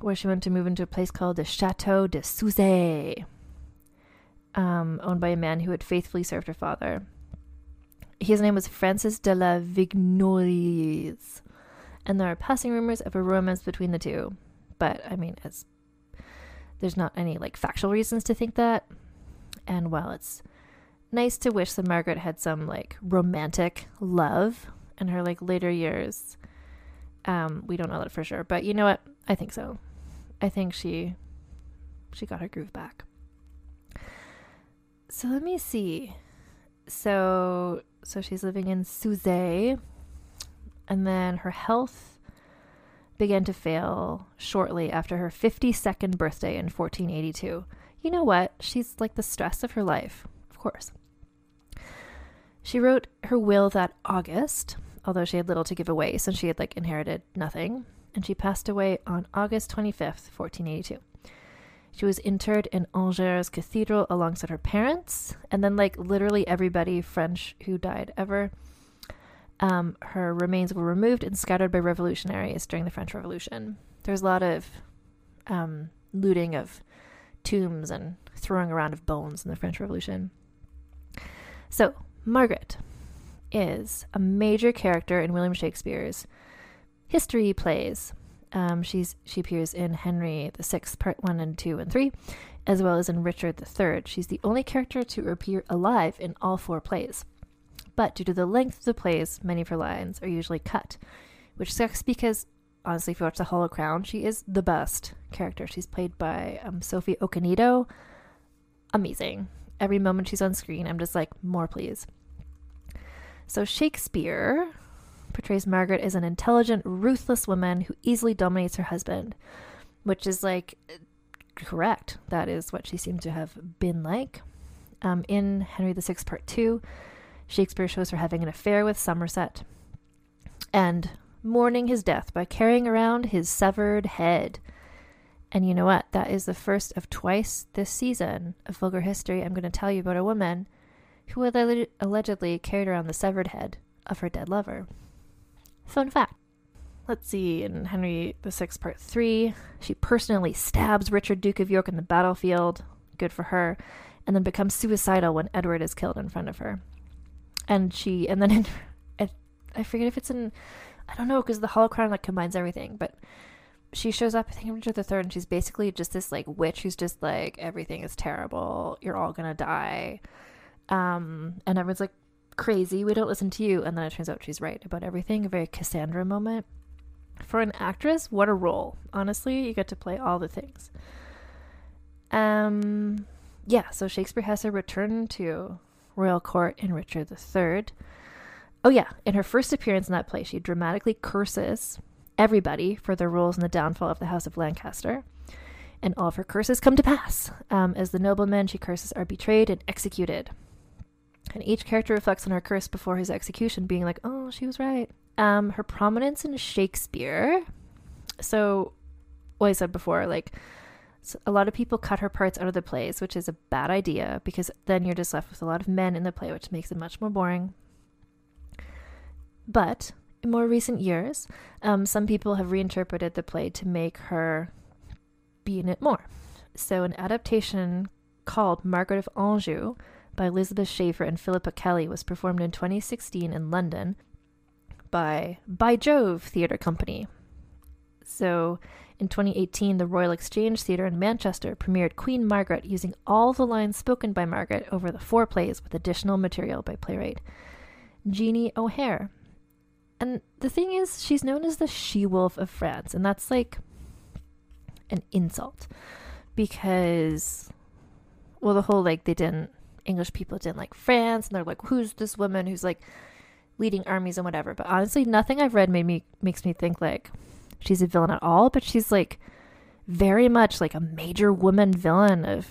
S1: where she went to move into a place called the Chateau de Souzay, um, owned by a man who had faithfully served her father. His name was Francis de la Vignories, and there are passing rumors of a romance between the two. But I mean, there's not any like factual reasons to think that. And while it's nice to wish that Margaret had some like romantic love in her like later years, um, we don't know that for sure, but you know what? I think so. I think she she got her groove back. So let me see. So so she's living in Souzay, and then her health began to fail shortly after her 52nd birthday in 1482. You know what? She's like the stress of her life, of course. She wrote her will that August, although she had little to give away since she had like inherited nothing, and she passed away on August 25th, 1482. She was interred in Angers Cathedral alongside her parents, and then like literally everybody French who died ever. Um, her remains were removed and scattered by revolutionaries during the French Revolution. There was a lot of um, looting of tombs and throwing around of bones in the French Revolution. So, Margaret, is a major character in William Shakespeare's history plays. Um, she's she appears in Henry VI, Part One and Two and Three, as well as in Richard III. She's the only character to appear alive in all four plays. But due to the length of the plays, many of her lines are usually cut, which sucks because honestly, if you watch The Hollow Crown, she is the best character. She's played by um, Sophie Okonedo. Amazing. Every moment she's on screen, I'm just like, more please. So Shakespeare portrays Margaret as an intelligent, ruthless woman who easily dominates her husband, which is like correct. That is what she seems to have been like. Um, in Henry VI, Part 2, Shakespeare shows her having an affair with Somerset and mourning his death by carrying around his severed head. And you know what? That is the first of twice this season of Vulgar History I'm going to tell you about a woman who allegedly carried around the severed head of her dead lover. Fun fact. Let's see, in Henry VI, Part 3, she personally stabs Richard, Duke of York, in the battlefield. Good for her. And then becomes suicidal when Edward is killed in front of her. And she, and then in, I, I forget if it's in, I don't know, because the Hollow Crown like combines everything, but she shows up, I think, in Richard III, and she's basically just this like witch who's just like, everything is terrible. You're all gonna die. Um, and everyone's like, crazy. We don't listen to you. And then it turns out she's right about everything. A very Cassandra moment. For an actress, what a role. Honestly, you get to play all the things. Um, yeah, so Shakespeare has her return to royal court in Richard III. Oh, yeah, in her first appearance in that play, she dramatically curses everybody for their roles in the downfall of the House of Lancaster. And all of her curses come to pass. Um, as the noblemen she curses are betrayed and executed. And each character reflects on her curse before his execution, being like, oh, she was right. Um, her prominence in Shakespeare. So, what I said before, like, so a lot of people cut her parts out of the plays, which is a bad idea because then you're just left with a lot of men in the play, which makes it much more boring. But in more recent years, um, some people have reinterpreted the play to make her be in it more. So, an adaptation called Margaret of Anjou by Elizabeth Schafer and Philippa Kelly was performed in 2016 in London by By Jove Theatre Company. So, in 2018, the Royal Exchange Theatre in Manchester premiered Queen Margaret using all the lines spoken by Margaret over the four plays with additional material by playwright Jeanie O'Hare. And the thing is, she's known as the she wolf of France, and that's like an insult because, well, the whole like they didn't English people didn't like France, and they're like, who's this woman who's like leading armies and whatever. But honestly, nothing I've read made me makes me think like she's a villain at all. But she's like very much like a major woman villain of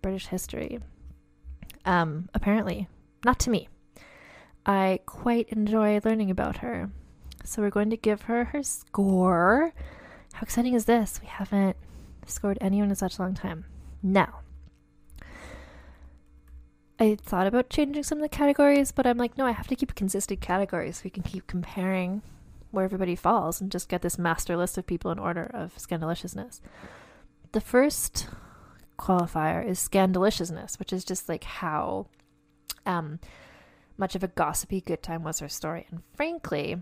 S1: British history. Um, apparently, not to me. I quite enjoy learning about her. So we're going to give her her score. How exciting is this? We haven't scored anyone in such a long time. Now, I thought about changing some of the categories, but I'm like, no, I have to keep consistent categories so we can keep comparing where everybody falls and just get this master list of people in order of scandaliciousness. The first qualifier is scandaliciousness, which is just like how um, much of a gossipy good time was her story. And frankly,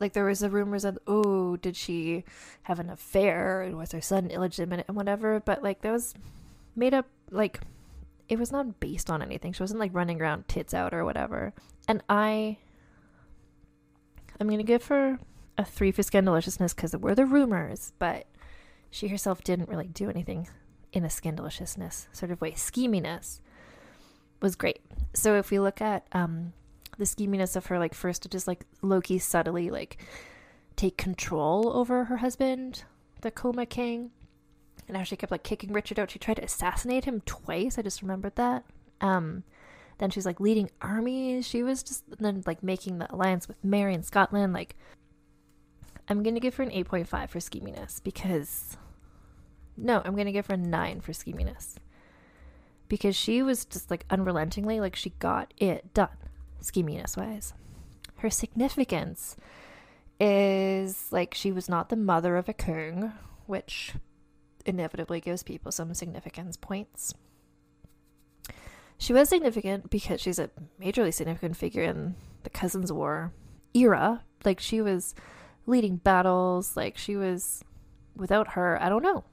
S1: like there was the rumors of, oh, did she have an affair and was her son illegitimate and whatever, but like that was made up like it was not based on anything. She wasn't like running around tits out or whatever. And I I'm gonna give her a three for scandaliciousness because there were the rumors, but she herself didn't really do anything in a scandaliciousness sort of way. Scheminess was great. So if we look at um, the scheminess of her, like first to just like lowkey subtly like take control over her husband, the Coma King, and how she kept like kicking Richard out. She tried to assassinate him twice. I just remembered that. Um, then she's like leading armies. She was just then like making the alliance with Mary in Scotland. Like, I'm gonna give her an 8.5 for scheminess because no, I'm gonna give her a nine for scheminess because she was just like unrelentingly like she got it done, scheminess wise. Her significance is like she was not the mother of a king, which inevitably gives people some significance points. She was significant because she's a majorly significant figure in the Cousins War era. Like she was leading battles, like she was without her, I don't know.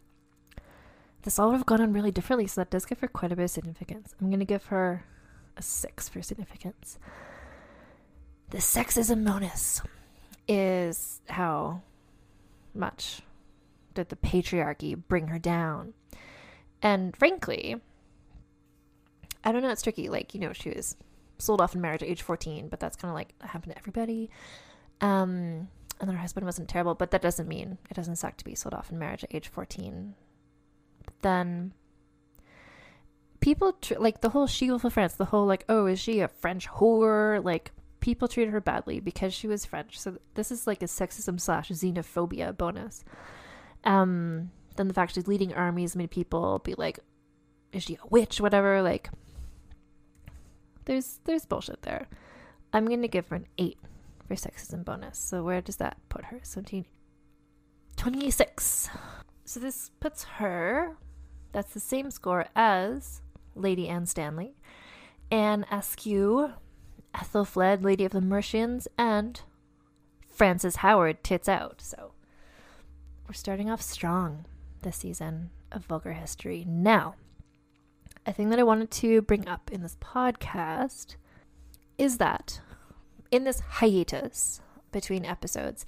S1: This all would have gone on really differently, so that does give her quite a bit of significance. I'm gonna give her a six for significance. The sexism bonus is how much did the patriarchy bring her down. And frankly, I don't know, it's tricky. Like, you know, she was sold off in marriage at age 14, but that's kind of like happened to everybody. Um, and her husband wasn't terrible, but that doesn't mean it doesn't suck to be sold off in marriage at age 14. But then people, tr- like the whole She Wolf of France, the whole like, oh, is she a French whore? Like, people treated her badly because she was French. So this is like a sexism slash xenophobia bonus. Um, then the fact she's leading armies made people be like, is she a witch? Whatever. Like, there's there's bullshit there. I'm gonna give her an eight for sexism bonus. So where does that put her? 17, 26. So this puts her. That's the same score as Lady Anne Stanley, Anne Askew, Ethelfled, Lady of the Mercians, and Frances Howard, Tits Out. So we're starting off strong this season of Vulgar History. Now, a thing that I wanted to bring up in this podcast is that in this hiatus between episodes,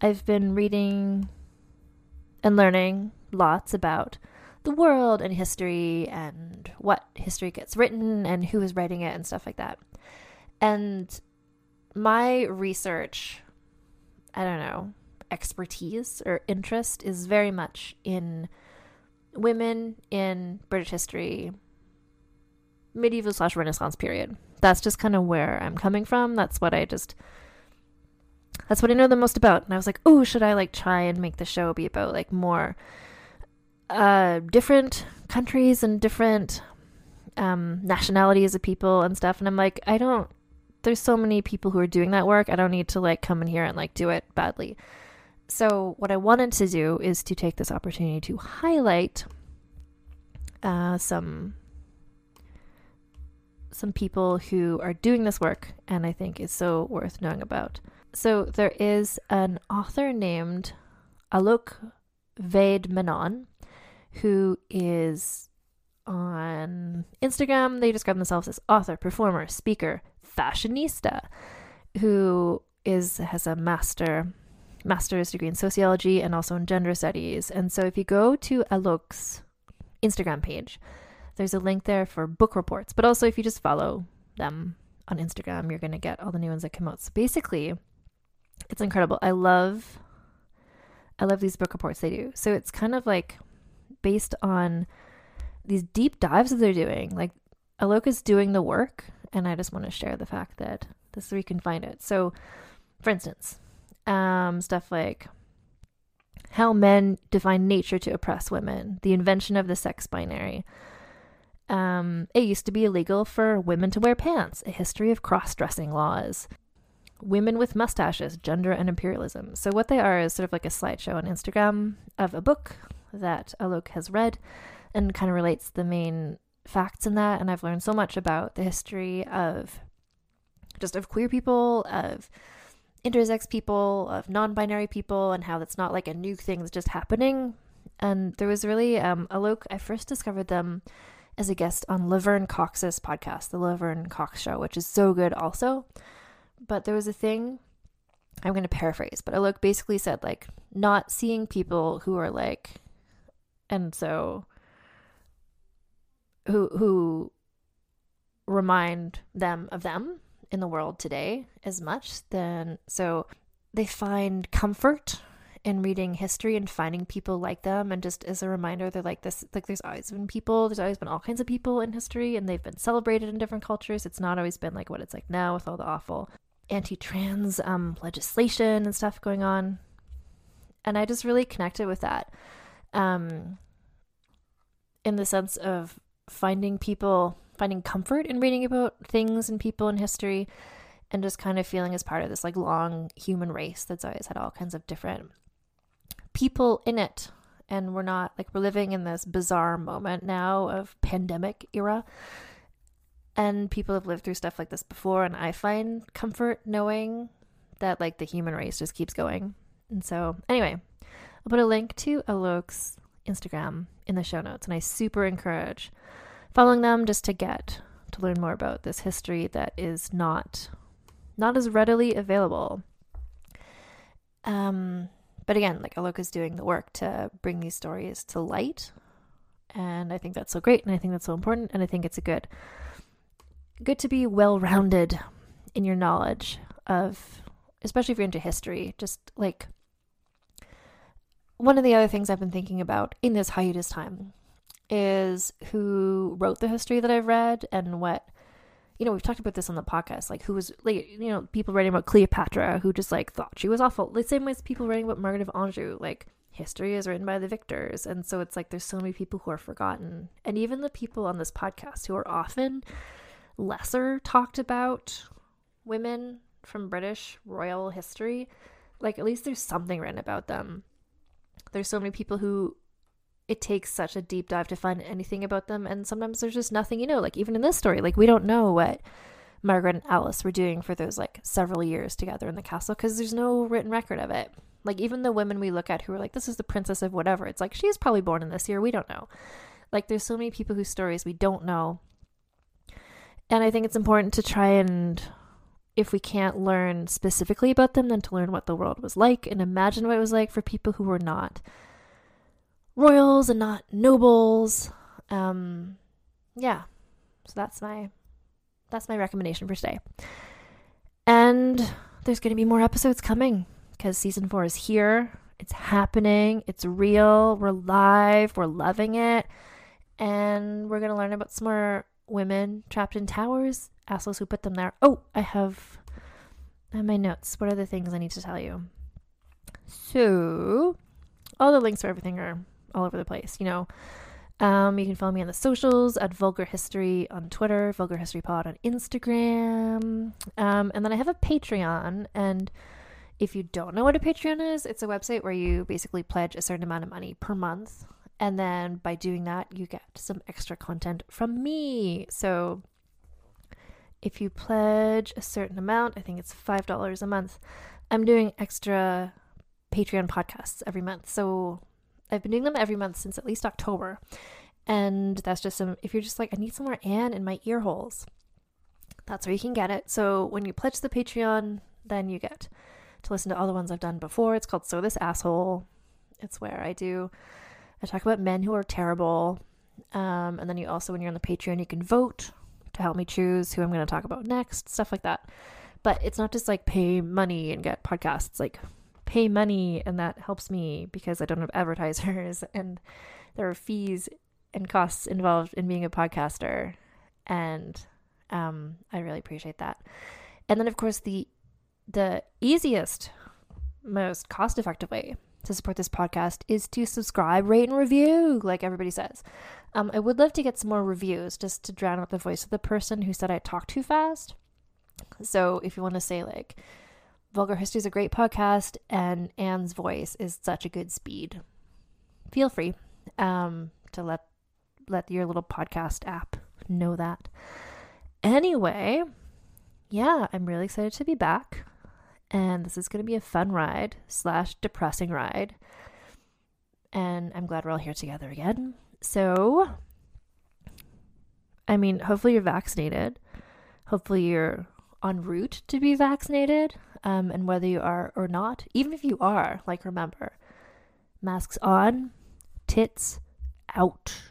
S1: I've been reading and learning lots about the world and history and what history gets written and who is writing it and stuff like that. And my research, I don't know, expertise or interest is very much in women in British history, medieval slash Renaissance period. That's just kind of where I'm coming from. That's what I just that's what I know the most about. And I was like, oh, should I like try and make the show be about like more uh different countries and different um nationalities of people and stuff. And I'm like, I don't there's so many people who are doing that work. I don't need to like come in here and like do it badly. So what I wanted to do is to take this opportunity to highlight uh, some some people who are doing this work and I think is so worth knowing about. So there is an author named Alok Vaid Menon who is on Instagram. They describe themselves as author, performer, speaker, fashionista, who is has a master master's degree in sociology and also in gender studies. And so if you go to Alok's Instagram page, there's a link there for book reports. But also if you just follow them on Instagram, you're going to get all the new ones that come out. So basically, it's incredible. I love I love these book reports they do. So it's kind of like based on these deep dives that they're doing. Like Alok is doing the work, and I just want to share the fact that this is where you can find it. So, for instance, um, stuff like how men define nature to oppress women, the invention of the sex binary. Um, it used to be illegal for women to wear pants, a history of cross dressing laws, women with mustaches, gender and imperialism. So, what they are is sort of like a slideshow on Instagram of a book that Alok has read and kind of relates the main facts in that. And I've learned so much about the history of just of queer people, of intersex people, of non binary people, and how that's not like a new thing that's just happening. And there was really, um, Alok, I first discovered them as a guest on Laverne Cox's podcast, The Laverne Cox Show, which is so good also. But there was a thing, I'm going to paraphrase, but Alok basically said, like, not seeing people who are like, and so, who, who remind them of them in the world today as much then so they find comfort in reading history and finding people like them. And just as a reminder they're like this like there's always been people there's always been all kinds of people in history and they've been celebrated in different cultures. It's not always been like what it's like now with all the awful anti-trans um, legislation and stuff going on. And i just really connected with that um, in the sense of finding people finding comfort in reading about things and people in history and just kind of feeling as part of this like long human race that's always had all kinds of different people in it. And we're not like we're living in this bizarre moment now of pandemic era. And people have lived through stuff like this before and i find comfort knowing that like the human race just keeps going. And so anyway i'll put a link to alok's instagram in the show notes and i super encourage following them just to get to learn more about this history that is not not as readily available. Um, but again, like Alok is doing the work to bring these stories to light. And I think that's so great and I think that's so important and I think it's a good good to be well-rounded in your knowledge of especially if you're into history, just like one of the other things I've been thinking about in this hiatus time is who wrote the history that I've read and what you know, we've talked about this on the podcast, like who was like you know, people writing about Cleopatra who just like thought she was awful. The same way as people writing about Margaret of Anjou, like history is written by the victors. And so it's like there's so many people who are forgotten. And even the people on this podcast who are often lesser talked about women from British royal history, like at least there's something written about them. There's so many people who it takes such a deep dive to find anything about them and sometimes there's just nothing you know like even in this story like we don't know what margaret and alice were doing for those like several years together in the castle because there's no written record of it. Like even the women we look at who are like this is the princess of whatever it's like she's probably born in this year we don't know. Like there's so many people whose stories we don't know. And i think it's important to try and if we can't learn specifically about them then to learn what the world was like and imagine what it was like for people who were not royals and not nobles. Um, yeah, so that's my that's my recommendation for today. And there's going to be more episodes coming because season four is here. It's happening. It's real. We're live. We're loving it. And we're going to learn about some more women trapped in towers, assholes who put them there. Oh, I have, I have my notes. What are the things I need to tell you? So, all the links for everything are all over the place, you know. Um, you can follow me on the socials at Vulgar History on Twitter, Vulgar History Pod on Instagram. Um, and then I have a Patreon. And if you don't know what a Patreon is, it's a website where you basically pledge a certain amount of money per month. And then by doing that, you get some extra content from me. So if you pledge a certain amount, I think it's $5 a month, I'm doing extra Patreon podcasts every month. So I've been doing them every month since at least October. And that's just some, if you're just like, I need some more Ann in my ear holes, that's where you can get it. So when you pledge the Patreon, then you get to listen to all the ones I've done before. It's called So This Asshole. It's where I do, I talk about men who are terrible. Um, and then you also, when you're on the Patreon, you can vote to help me choose who I'm going to talk about next, stuff like that. But it's not just like pay money and get podcasts. Like pay money and that helps me because I don't have advertisers and there are fees and costs involved in being a podcaster and um, I really appreciate that. And then of course the the easiest most cost effective way to support this podcast is to subscribe, rate, and review, like everybody says. Um, I would love to get some more reviews just to drown out the voice of the person who said I talk too fast. So if you want to say like Vulgar History is a great podcast, and Ann's voice is such a good speed. Feel free um, to let let your little podcast app know that. Anyway, yeah, I'm really excited to be back, and this is going to be a fun ride slash depressing ride, and I'm glad we're all here together again. So, I mean, hopefully you're vaccinated. Hopefully you're en route to be vaccinated um, and whether you are or not, even if you are, like remember, masks on, tits out.